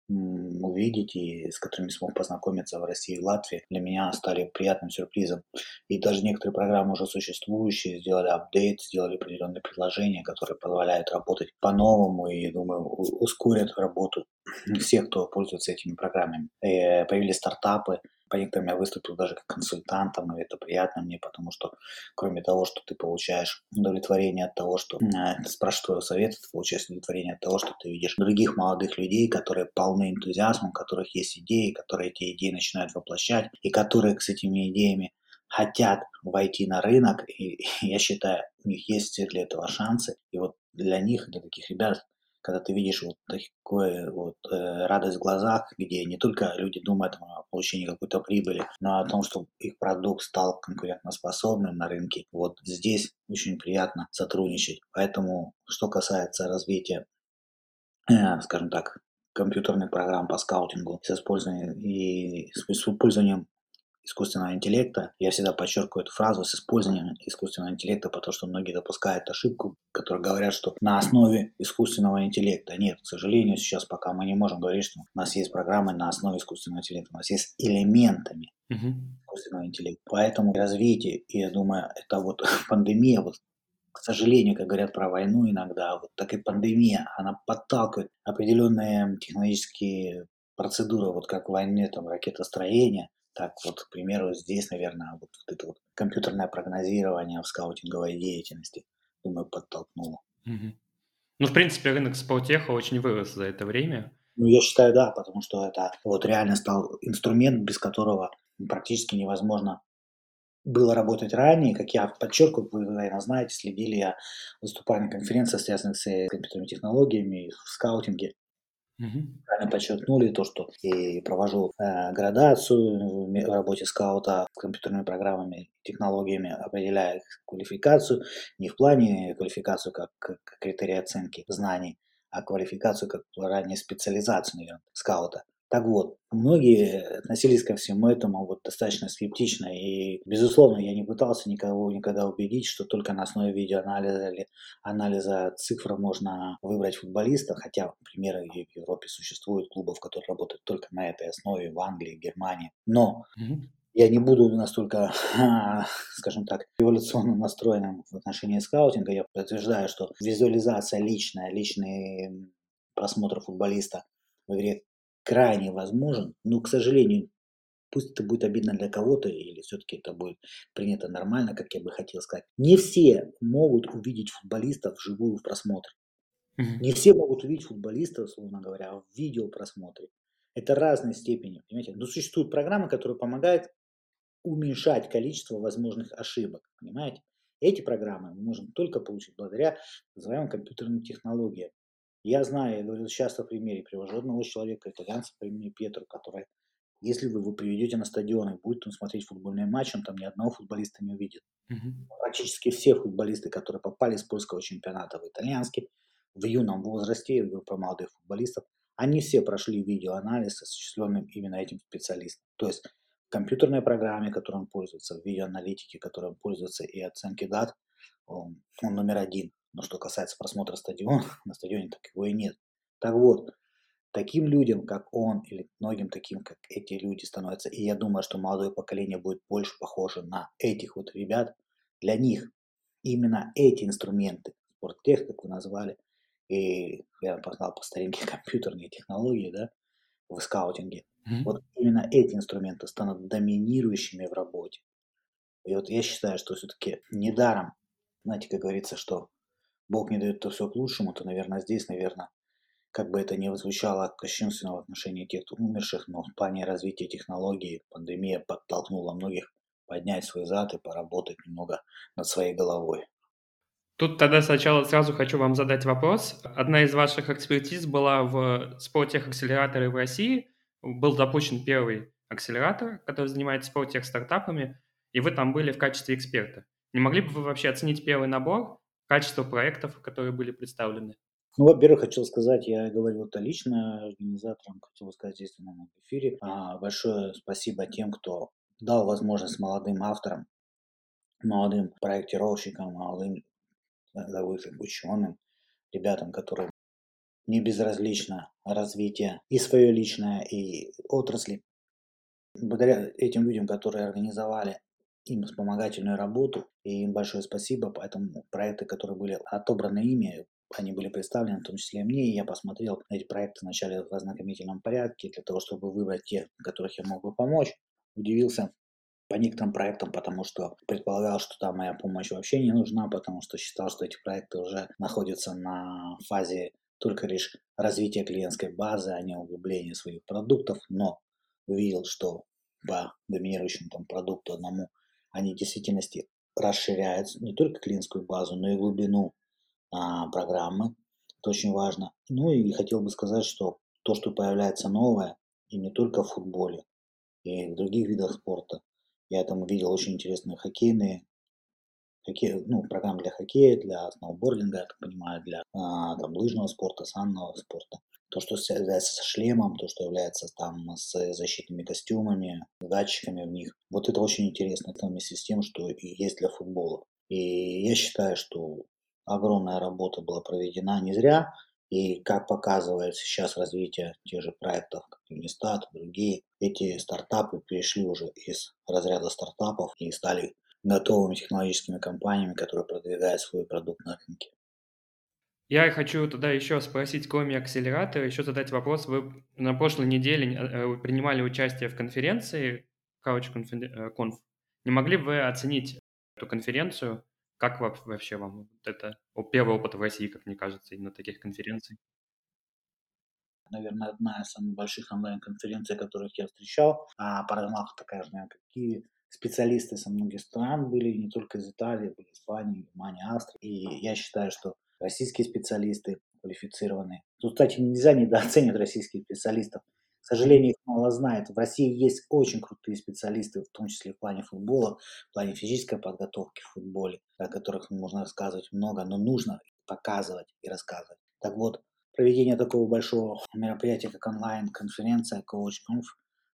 S1: увидеть и с которыми смог познакомиться в России и Латвии, для меня стали приятным сюрпризом. И даже некоторые программы уже существующие сделали апдейт, сделали определенные предложения, которые позволяют работать по-новому и, думаю, ускорят работу всех, кто пользуется этими программами. И э, появились стартапы, по некоторым я выступил даже как консультантом, и это приятно мне, потому что кроме того, что ты получаешь удовлетворение от того, что э, спрашиваешь твоего совета, ты получаешь удовлетворение от того, что ты видишь других молодых людей, которые полны энтузиазмом, у которых есть идеи, которые эти идеи начинают воплощать, и которые с этими идеями хотят войти на рынок, и я считаю, у них есть для этого шансы. И вот для них, для таких ребят, когда ты видишь вот такое вот э, радость в глазах, где не только люди думают о получении какой-то прибыли, но о том, что их продукт стал конкурентоспособным на рынке. Вот здесь очень приятно сотрудничать. Поэтому, что касается развития, э, скажем так, компьютерных программ по скаутингу с использованием и с использованием искусственного интеллекта. Я всегда подчеркиваю эту фразу с использованием искусственного интеллекта, потому что многие допускают ошибку, которые говорят, что на основе искусственного интеллекта. Нет, к сожалению, сейчас пока мы не можем говорить, что у нас есть программы на основе искусственного интеллекта, у нас есть элементами uh-huh. искусственного интеллекта. Поэтому развитие, и я думаю, это вот пандемия вот к сожалению, как говорят про войну иногда, вот так и пандемия, она подталкивает определенные технологические процедуры, вот как в войне, там, ракетостроение, так вот, к примеру, здесь, наверное, вот, вот это вот компьютерное прогнозирование в скаутинговой деятельности, думаю, подтолкнуло.
S2: Угу. Ну, в принципе, рынок спортеха очень вырос за это время.
S1: Ну, я считаю, да, потому что это вот реально стал инструмент, без которого практически невозможно было работать ранее. Как я подчеркиваю, вы, наверное, знаете, следили, я выступаю на конференциях, связанных с компьютерными технологиями, в скаутинге. Угу. Подчеркнули то, что и провожу э, градацию в работе скаута с компьютерными программами, технологиями, определяя квалификацию не в плане квалификацию как, как критерий оценки знаний, а квалификацию как ранее специализацию, наверное, скаута. Так вот, многие относились ко всему этому вот достаточно скептично, и, безусловно, я не пытался никого никогда убедить, что только на основе видеоанализа или анализа цифр можно выбрать футболиста, хотя примеры в Европе существуют клубов, которые работают только на этой основе, в Англии, Германии. Но mm-hmm. я не буду настолько, скажем так, эволюционно настроенным в отношении скаутинга. Я подтверждаю, что визуализация личная, личный просмотр футболиста в игре крайне возможен, но, к сожалению, пусть это будет обидно для кого-то, или все-таки это будет принято нормально, как я бы хотел сказать, не все могут увидеть футболиста вживую в просмотре. Не все могут увидеть футболиста, условно говоря, в видеопросмотре. Это разной степени, понимаете? Но существуют программы, которые помогают уменьшать количество возможных ошибок, понимаете? Эти программы мы можем только получить благодаря называемым компьютерным технологиям. Я знаю, я говорю часто в примере, привожу одного человека, итальянца по имени Петру, который, если вы его приведете на стадион и будет он смотреть футбольный матч, он там ни одного футболиста не увидит. Угу. Практически все футболисты, которые попали с польского чемпионата в итальянский, в юном возрасте, я говорю про молодых футболистов, они все прошли видеоанализ, осуществленным именно этим специалистом. То есть в компьютерной программе, которой он пользуется, в видеоаналитике, которой он пользуется и оценки дат, он, он номер один. Но что касается просмотра стадиона, на стадионе так его и нет. Так вот, таким людям, как он, или многим таким, как эти люди становятся, и я думаю, что молодое поколение будет больше похоже на этих вот ребят, для них именно эти инструменты, спорттех, как вы назвали, и я познал по старинке компьютерные технологии, да, в скаутинге. Mm-hmm. Вот именно эти инструменты станут доминирующими в работе. И вот я считаю, что все-таки недаром, знаете, как говорится, что Бог не дает то все к лучшему, то, наверное, здесь, наверное, как бы это ни звучало кощунственно в отношении тех умерших, но в плане развития технологий пандемия подтолкнула многих поднять свой зад и поработать немного над своей головой.
S2: Тут тогда сначала сразу хочу вам задать вопрос. Одна из ваших экспертиз была в спортех акселераторы в России. Был запущен первый акселератор, который занимается спортех стартапами, и вы там были в качестве эксперта. Не могли бы вы вообще оценить первый набор качество проектов, которые были представлены?
S1: Ну, во-первых, хочу сказать, я говорю это лично организаторам, хотел сказать здесь на эфире. А, большое спасибо тем, кто дал возможность молодым авторам, молодым проектировщикам, молодым ученым, ребятам, которым не безразлично развитие и свое личное, и отрасли. Благодаря этим людям, которые организовали им вспомогательную работу, и им большое спасибо, поэтому проекты, которые были отобраны ими, они были представлены, в том числе и мне, и я посмотрел эти проекты вначале в ознакомительном порядке, для того, чтобы выбрать тех, которых я мог бы помочь. Удивился по некоторым проектам, потому что предполагал, что там моя помощь вообще не нужна, потому что считал, что эти проекты уже находятся на фазе только лишь развития клиентской базы, а не углубления своих продуктов, но увидел, что по доминирующему там продукту одному они в действительности расширяют не только клиентскую базу, но и глубину а, программы. Это очень важно. Ну и хотел бы сказать, что то, что появляется новое, и не только в футболе, и в других видах спорта. Я там увидел очень интересные хоккейные, хоккей, ну, программы для хоккея, для сноубординга, я так понимаю, для а, там, лыжного спорта, санного спорта то, что является со шлемом, то, что является там с защитными костюмами, датчиками в них. Вот это очень интересно, это вместе с тем, что и есть для футбола. И я считаю, что огромная работа была проведена не зря, и как показывает сейчас развитие тех же проектов, как Юнистат, другие, эти стартапы перешли уже из разряда стартапов и стали готовыми технологическими компаниями, которые продвигают свой продукт на рынке.
S2: Я хочу тогда еще спросить, кроме акселератора, еще задать вопрос. Вы на прошлой неделе э, принимали участие в конференции CouchConf. Не могли бы вы оценить эту конференцию? Как вообще вам это первый опыт в России, как мне кажется, именно таких конференций?
S1: Наверное, одна из самых больших онлайн-конференций, которых я встречал. А параллельно такая же, какие специалисты со многих стран были, не только из Италии, были Испании, Германии, Австрии. И я считаю, что российские специалисты квалифицированные. Тут, кстати, нельзя недооценивать российских специалистов. К сожалению, их мало знают. В России есть очень крутые специалисты, в том числе в плане футбола, в плане физической подготовки в футболе, о которых можно рассказывать много, но нужно показывать и рассказывать. Так вот, проведение такого большого мероприятия, как онлайн-конференция CoachConf,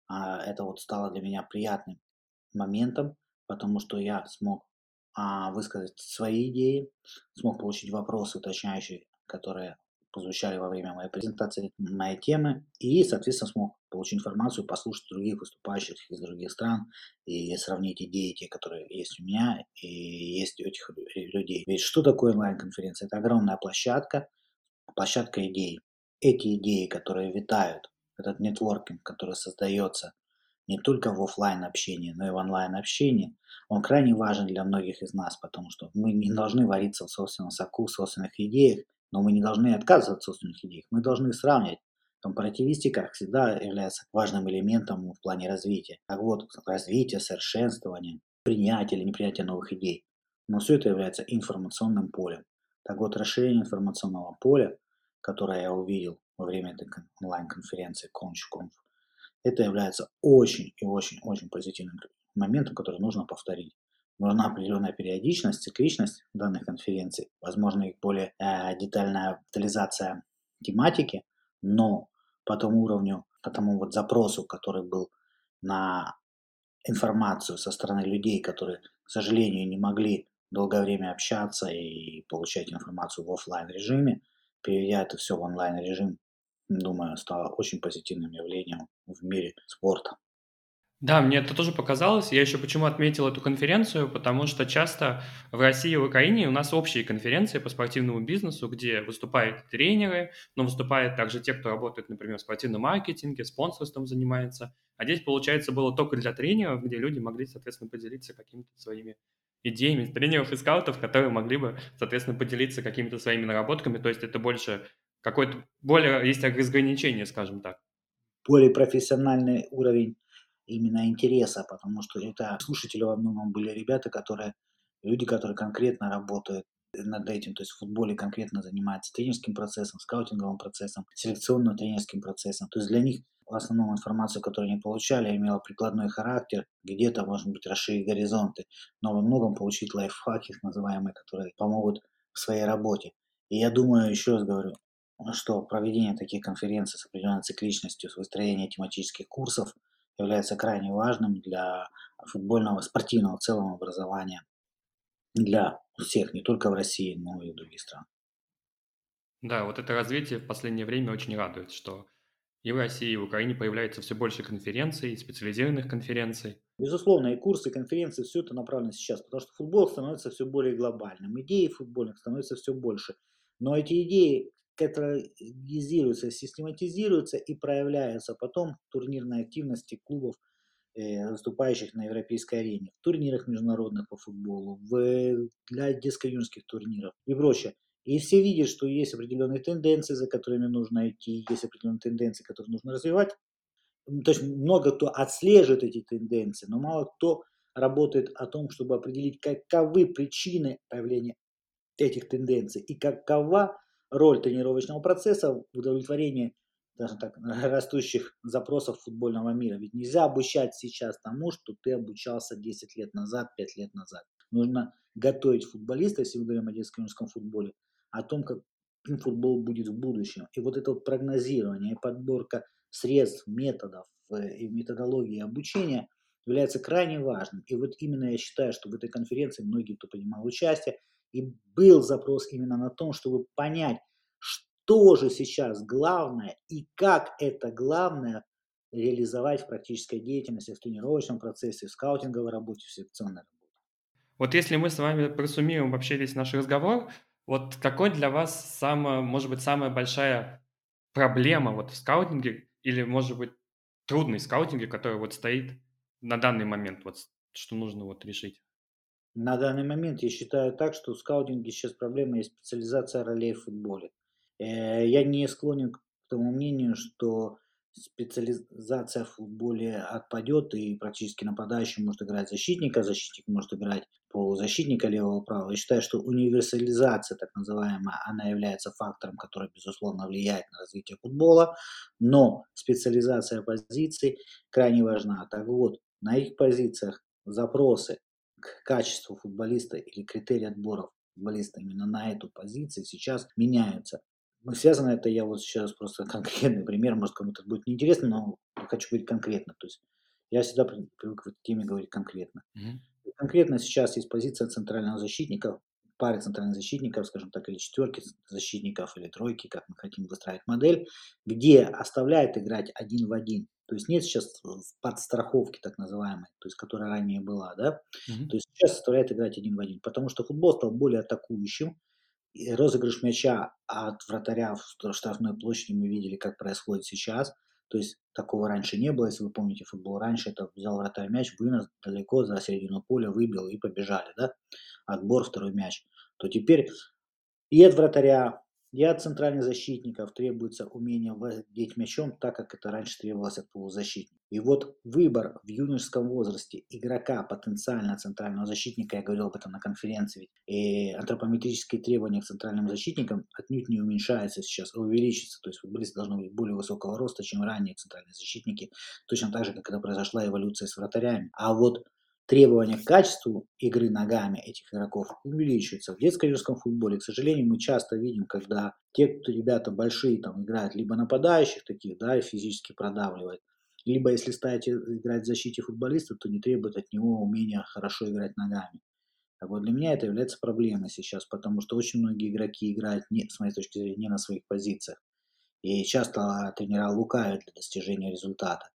S1: а, это вот стало для меня приятным моментом, потому что я смог а, высказать свои идеи, смог получить вопросы уточняющие, которые прозвучали во время моей презентации моей темы, и, соответственно, смог получить информацию, послушать других выступающих из других стран и сравнить идеи, те, которые есть у меня и есть у этих людей. Ведь что такое онлайн-конференция? Это огромная площадка, площадка идей. Эти идеи, которые витают, этот нетворкинг, который создается не только в офлайн общении, но и в онлайн общении, он крайне важен для многих из нас, потому что мы не должны вариться в собственном соку, в собственных идеях, но мы не должны отказываться от собственных идей, мы должны сравнивать. Компаративистика всегда является важным элементом в плане развития. Так вот, развитие, совершенствование, принятие или непринятие новых идей. Но все это является информационным полем. Так вот, расширение информационного поля, которое я увидел во время этой онлайн-конференции ConchConf, это является очень и очень-очень позитивным моментом, который нужно повторить. Нужна определенная периодичность, цикличность данных конференций, возможно, их более э, детальная детализация тематики, но по тому уровню, по тому вот запросу, который был на информацию со стороны людей, которые, к сожалению, не могли долгое время общаться и получать информацию в офлайн режиме, переведя это все в онлайн режим, думаю, стало очень позитивным явлением в мире спорта.
S2: Да, мне это тоже показалось. Я еще почему отметил эту конференцию, потому что часто в России и в Украине у нас общие конференции по спортивному бизнесу, где выступают тренеры, но выступают также те, кто работает, например, в спортивном маркетинге, спонсорством занимается. А здесь, получается, было только для тренеров, где люди могли, соответственно, поделиться какими-то своими идеями, тренеров и скаутов, которые могли бы, соответственно, поделиться какими-то своими наработками. То есть это больше какой-то более есть разграничение, скажем так.
S1: Более профессиональный уровень именно интереса, потому что это слушатели во многом были ребята, которые, люди, которые конкретно работают над этим, то есть в футболе конкретно занимаются тренерским процессом, скаутинговым процессом, селекционно-тренерским процессом. То есть для них в основном информацию, которую они получали, имела прикладной характер, где-то, может быть, расширить горизонты, но во многом получить лайфхаки, называемые, которые помогут в своей работе. И я думаю, еще раз говорю, что проведение таких конференций с определенной цикличностью, с выстроением тематических курсов является крайне важным для футбольного, спортивного в целом образования для всех, не только в России, но и в других странах.
S2: Да, вот это развитие в последнее время очень радует, что и в России, и в Украине появляется все больше конференций, специализированных конференций.
S1: Безусловно, и курсы, и конференции, все это направлено сейчас, потому что футбол становится все более глобальным, идеи футбольных становятся все больше. Но эти идеи каталогизируются, систематизируются и проявляются потом в турнирной активности клубов, э, выступающих на европейской арене, в турнирах международных по футболу, в, для детско-юношеских турниров и прочее. И все видят, что есть определенные тенденции, за которыми нужно идти, есть определенные тенденции, которые нужно развивать. То есть много кто отслеживает эти тенденции, но мало кто работает о том, чтобы определить, каковы причины появления этих тенденций и какова роль тренировочного процесса в удовлетворении даже так, растущих запросов футбольного мира. Ведь нельзя обучать сейчас тому, что ты обучался 10 лет назад, 5 лет назад. Нужно готовить футболиста, если мы говорим о детском юношеском футболе, о том, как футбол будет в будущем. И вот это вот прогнозирование, подборка средств, методов э, и методологии обучения является крайне важным. И вот именно я считаю, что в этой конференции многие, кто принимал участие, и был запрос именно на том, чтобы понять, что же сейчас главное и как это главное реализовать в практической деятельности, в тренировочном процессе, в скаутинговой работе, в селекционной работе.
S2: Вот если мы с вами просуммируем вообще весь наш разговор, вот какой для вас самая, может быть, самая большая проблема вот в скаутинге или, может быть, трудный скаутинге, который вот стоит на данный момент, вот что нужно вот решить?
S1: На данный момент я считаю так, что в скаутинге сейчас проблема есть специализация ролей в футболе. Э, я не склонен к тому мнению, что специализация в футболе отпадет, и практически нападающий может играть защитника, защитник может играть полузащитника левого-правого. Я считаю, что универсализация, так называемая, она является фактором, который, безусловно, влияет на развитие футбола, но специализация позиций крайне важна. Так вот, на их позициях запросы к качеству футболиста или критерии отбора футболиста именно на эту позицию сейчас меняются. Ну, связано это, я вот сейчас просто конкретный пример, может кому-то будет неинтересно, но хочу говорить конкретно. То есть я всегда привык в этой теме говорить конкретно.
S2: Мгм.
S1: Конкретно сейчас есть позиция центрального защитника, пары центральных защитников, скажем так, или четверки защитников, или тройки, как мы хотим выстраивать модель, где оставляет играть один в один. То есть нет сейчас подстраховки так называемой, то есть которая ранее была, да,
S2: Мгм.
S1: то есть сейчас оставляет играть один в один, потому что футбол стал более атакующим, и розыгрыш мяча от вратаря в штрафной площади мы видели, как происходит сейчас. То есть такого раньше не было, если вы помните футбол. Раньше это взял вратарь мяч, вынос далеко за середину поля, выбил и побежали, да? Отбор, второй мяч. То теперь и от вратаря, и от центральных защитников требуется умение владеть мячом, так как это раньше требовалось от полузащитника. И вот выбор в юношеском возрасте игрока, потенциально центрального защитника, я говорил об этом на конференции, и антропометрические требования к центральным защитникам отнюдь не уменьшаются сейчас, а увеличится. То есть футболисты должны быть более высокого роста, чем ранее центральные защитники, точно так же, как когда произошла эволюция с вратарями. А вот требования к качеству игры ногами этих игроков увеличиваются. В детско-юношеском футболе, к сожалению, мы часто видим, когда те, кто ребята большие, там играют либо нападающих таких, да, и физически продавливают, либо если ставить играть в защите футболиста, то не требует от него умения хорошо играть ногами. Так вот для меня это является проблемой сейчас, потому что очень многие игроки играют, не, с моей точки зрения, не на своих позициях. И часто тренера лукавят для достижения результата.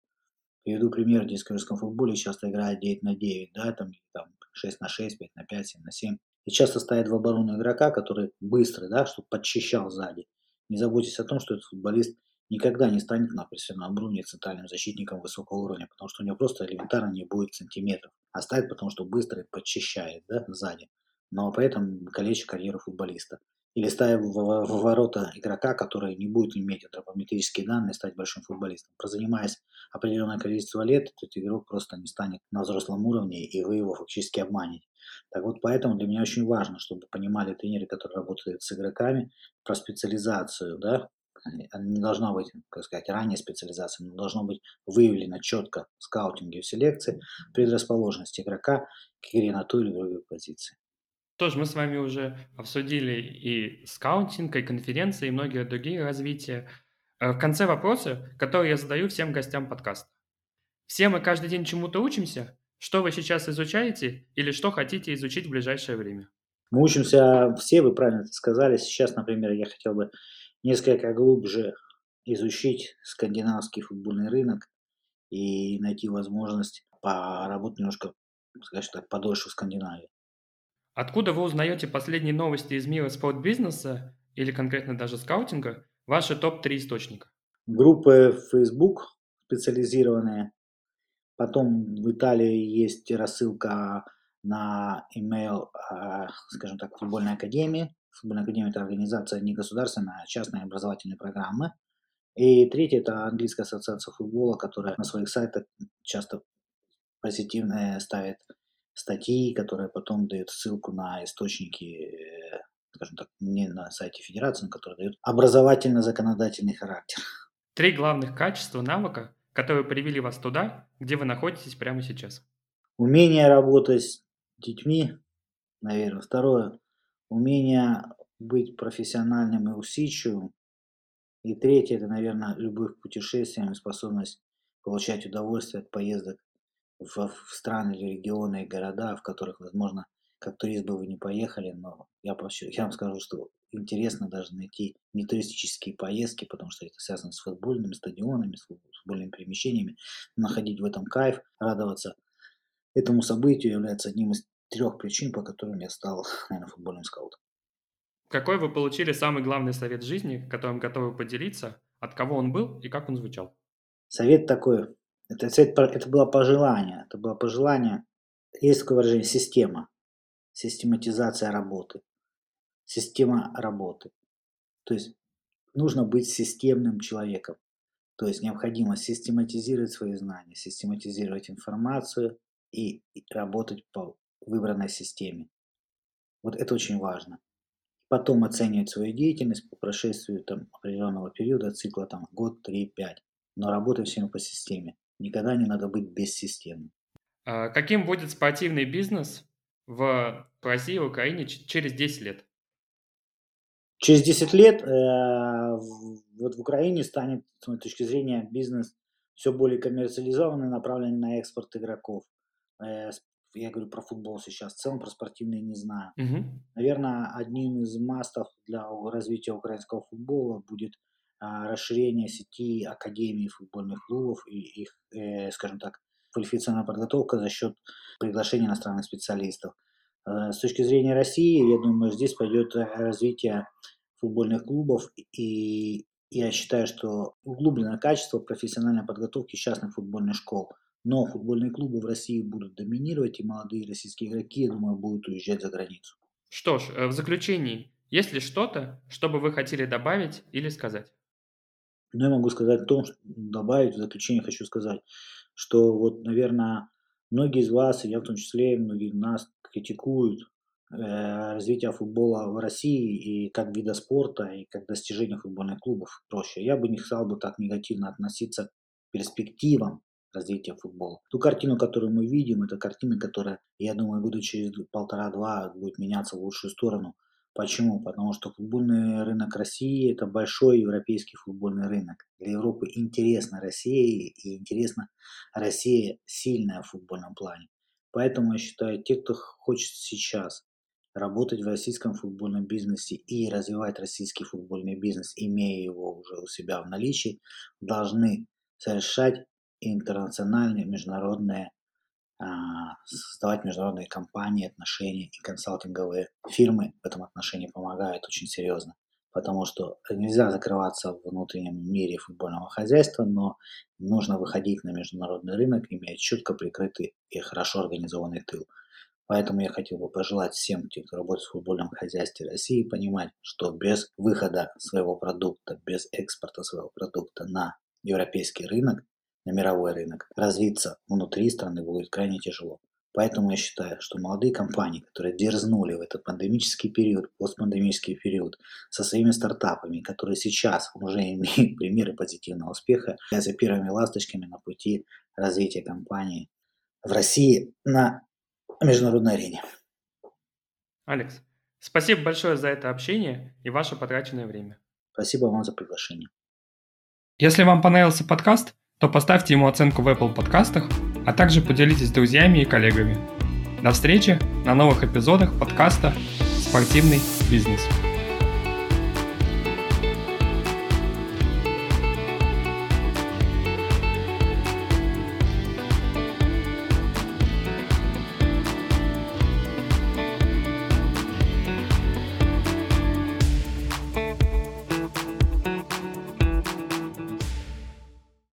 S1: Приведу пример, в детско-юношеском футболе часто играют 9 на 9, да, там, там 6 на 6, 5 на 5, 7 на 7. И часто ставят в оборону игрока, который быстрый, да, чтобы подчищал сзади. Не заботьтесь о том, что этот футболист никогда не станет на профессиональном уровне центральным защитником высокого уровня, потому что у него просто элементарно не будет сантиметров. А ставит, потому что быстро подчищает да, сзади. Но при этом калечит карьеру футболиста или ставя в, в ворота игрока, который не будет иметь антропометрические данные, стать большим футболистом. Прозанимаясь определенное количество лет, этот игрок просто не станет на взрослом уровне, и вы его фактически обманете. Так вот, поэтому для меня очень важно, чтобы понимали тренеры, которые работают с игроками, про специализацию, да, не должна быть, как сказать, ранняя специализация, но должно быть выявлено четко в скаутинге, в селекции предрасположенность игрока к игре на той или другой позиции.
S2: Тоже мы с вами уже обсудили и скаутинг, и конференции, и многие другие развития. Э, в конце вопроса, который я задаю всем гостям подкаста. Все мы каждый день чему-то учимся. Что вы сейчас изучаете или что хотите изучить в ближайшее время?
S1: Мы учимся все, вы правильно это сказали. Сейчас, например, я хотел бы несколько глубже изучить скандинавский футбольный рынок и найти возможность поработать немножко, скажем так, подольше в Скандинавии.
S2: Откуда вы узнаете последние новости из мира спортбизнеса или конкретно даже скаутинга, ваши топ-3 источника?
S1: Группы Facebook специализированные. Потом в Италии есть рассылка на email, а, скажем так, футбольной академии. Футбольная академия – это организация не государственная, а частные образовательные программы. И третье – это английская ассоциация футбола, которая на своих сайтах часто позитивное ставит статьи, которые потом дают ссылку на источники, э, скажем так, не на сайте Федерации, но которые дают образовательно-законодательный характер.
S2: Три главных качества навыка, которые привели вас туда, где вы находитесь прямо сейчас.
S1: Умение работать с детьми, наверное. Второе, умение быть профессиональным и усидчивым. И третье, это, наверное, любовь к путешествиям и способность получать удовольствие от поездок в, страны или регионы и города, в которых, возможно, как турист бы вы не поехали, но я, я вам скажу, что интересно даже найти не туристические поездки, потому что это связано с футбольными стадионами, с футбольными перемещениями, находить в этом кайф, радоваться этому событию является одним из трех причин, по которым я стал, наверное, футбольным скаутом.
S2: Какой вы получили самый главный совет жизни, которым готовы поделиться? От кого он был и как он звучал?
S1: Совет такой, это, это было пожелание, это было пожелание, есть такое выражение, система, систематизация работы, система работы. То есть нужно быть системным человеком. То есть необходимо систематизировать свои знания, систематизировать информацию и работать по выбранной системе. Вот это очень важно. Потом оценивать свою деятельность по прошествию там, определенного периода, цикла там, год, три, пять. Но работать всем по системе. Никогда не надо быть бессистемным.
S2: А каким будет спортивный бизнес в России и Украине через 10 лет?
S1: Через 10 лет э, вот в Украине станет, с моей точки зрения, бизнес все более коммерциализованный, направленный на экспорт игроков. Э, я говорю про футбол сейчас, в целом про спортивные не знаю.
S2: Угу.
S1: Наверное, одним из мастов для развития украинского футбола будет расширение сети академий футбольных клубов и их, э, скажем так, квалификационная подготовка за счет приглашения иностранных специалистов. Э, с точки зрения России, я думаю, здесь пойдет развитие футбольных клубов, и я считаю, что углубленное качество профессиональной подготовки частных футбольных школ. Но футбольные клубы в России будут доминировать, и молодые российские игроки, я думаю, будут уезжать за границу.
S2: Что ж, э, в заключении, есть ли что-то, что бы вы хотели добавить или сказать?
S1: Ну, я могу сказать о том, что добавить в заключение хочу сказать, что вот, наверное, многие из вас, и я в том числе, многие нас критикуют Э, развития футбола в России и как вида спорта, и как достижения футбольных клубов проще. Я бы не стал бы так негативно относиться к перспективам развития футбола. Ту картину, которую мы видим, это картина, которая, я думаю, будет через полтора-два будет меняться в лучшую сторону. Почему? Потому что футбольный рынок России – это большой европейский футбольный рынок. Для Европы интересна Россия, и интересна Россия сильная в футбольном плане. Поэтому я считаю, те, кто хочет сейчас работать в российском футбольном бизнесе и развивать российский футбольный бизнес, имея его уже у себя в наличии, должны совершать интернациональные, международные, создавать международные компании, отношения и консалтинговые фирмы в этом отношении помогают очень серьезно. Потому что нельзя закрываться в внутреннем мире футбольного хозяйства, но нужно выходить на международный рынок, имея четко прикрытый и хорошо организованный тыл. Поэтому я хотел бы пожелать всем кто работает в футбольном хозяйстве России, понимать, что без выхода своего продукта, без экспорта своего продукта на европейский рынок, на мировой рынок, развиться внутри страны будет крайне тяжело. Поэтому я считаю, что молодые компании, которые дерзнули в этот пандемический период, постпандемический период, со своими стартапами, которые сейчас уже имеют примеры позитивного успеха, являются первыми ласточками на пути развития компании в России на международной арене.
S2: Алекс, спасибо большое за это общение и ваше потраченное время.
S1: Спасибо вам за приглашение.
S2: Если вам понравился подкаст, то поставьте ему оценку в Apple подкастах, а также поделитесь с друзьями и коллегами. До встречи на новых эпизодах подкаста «Спортивный бизнес».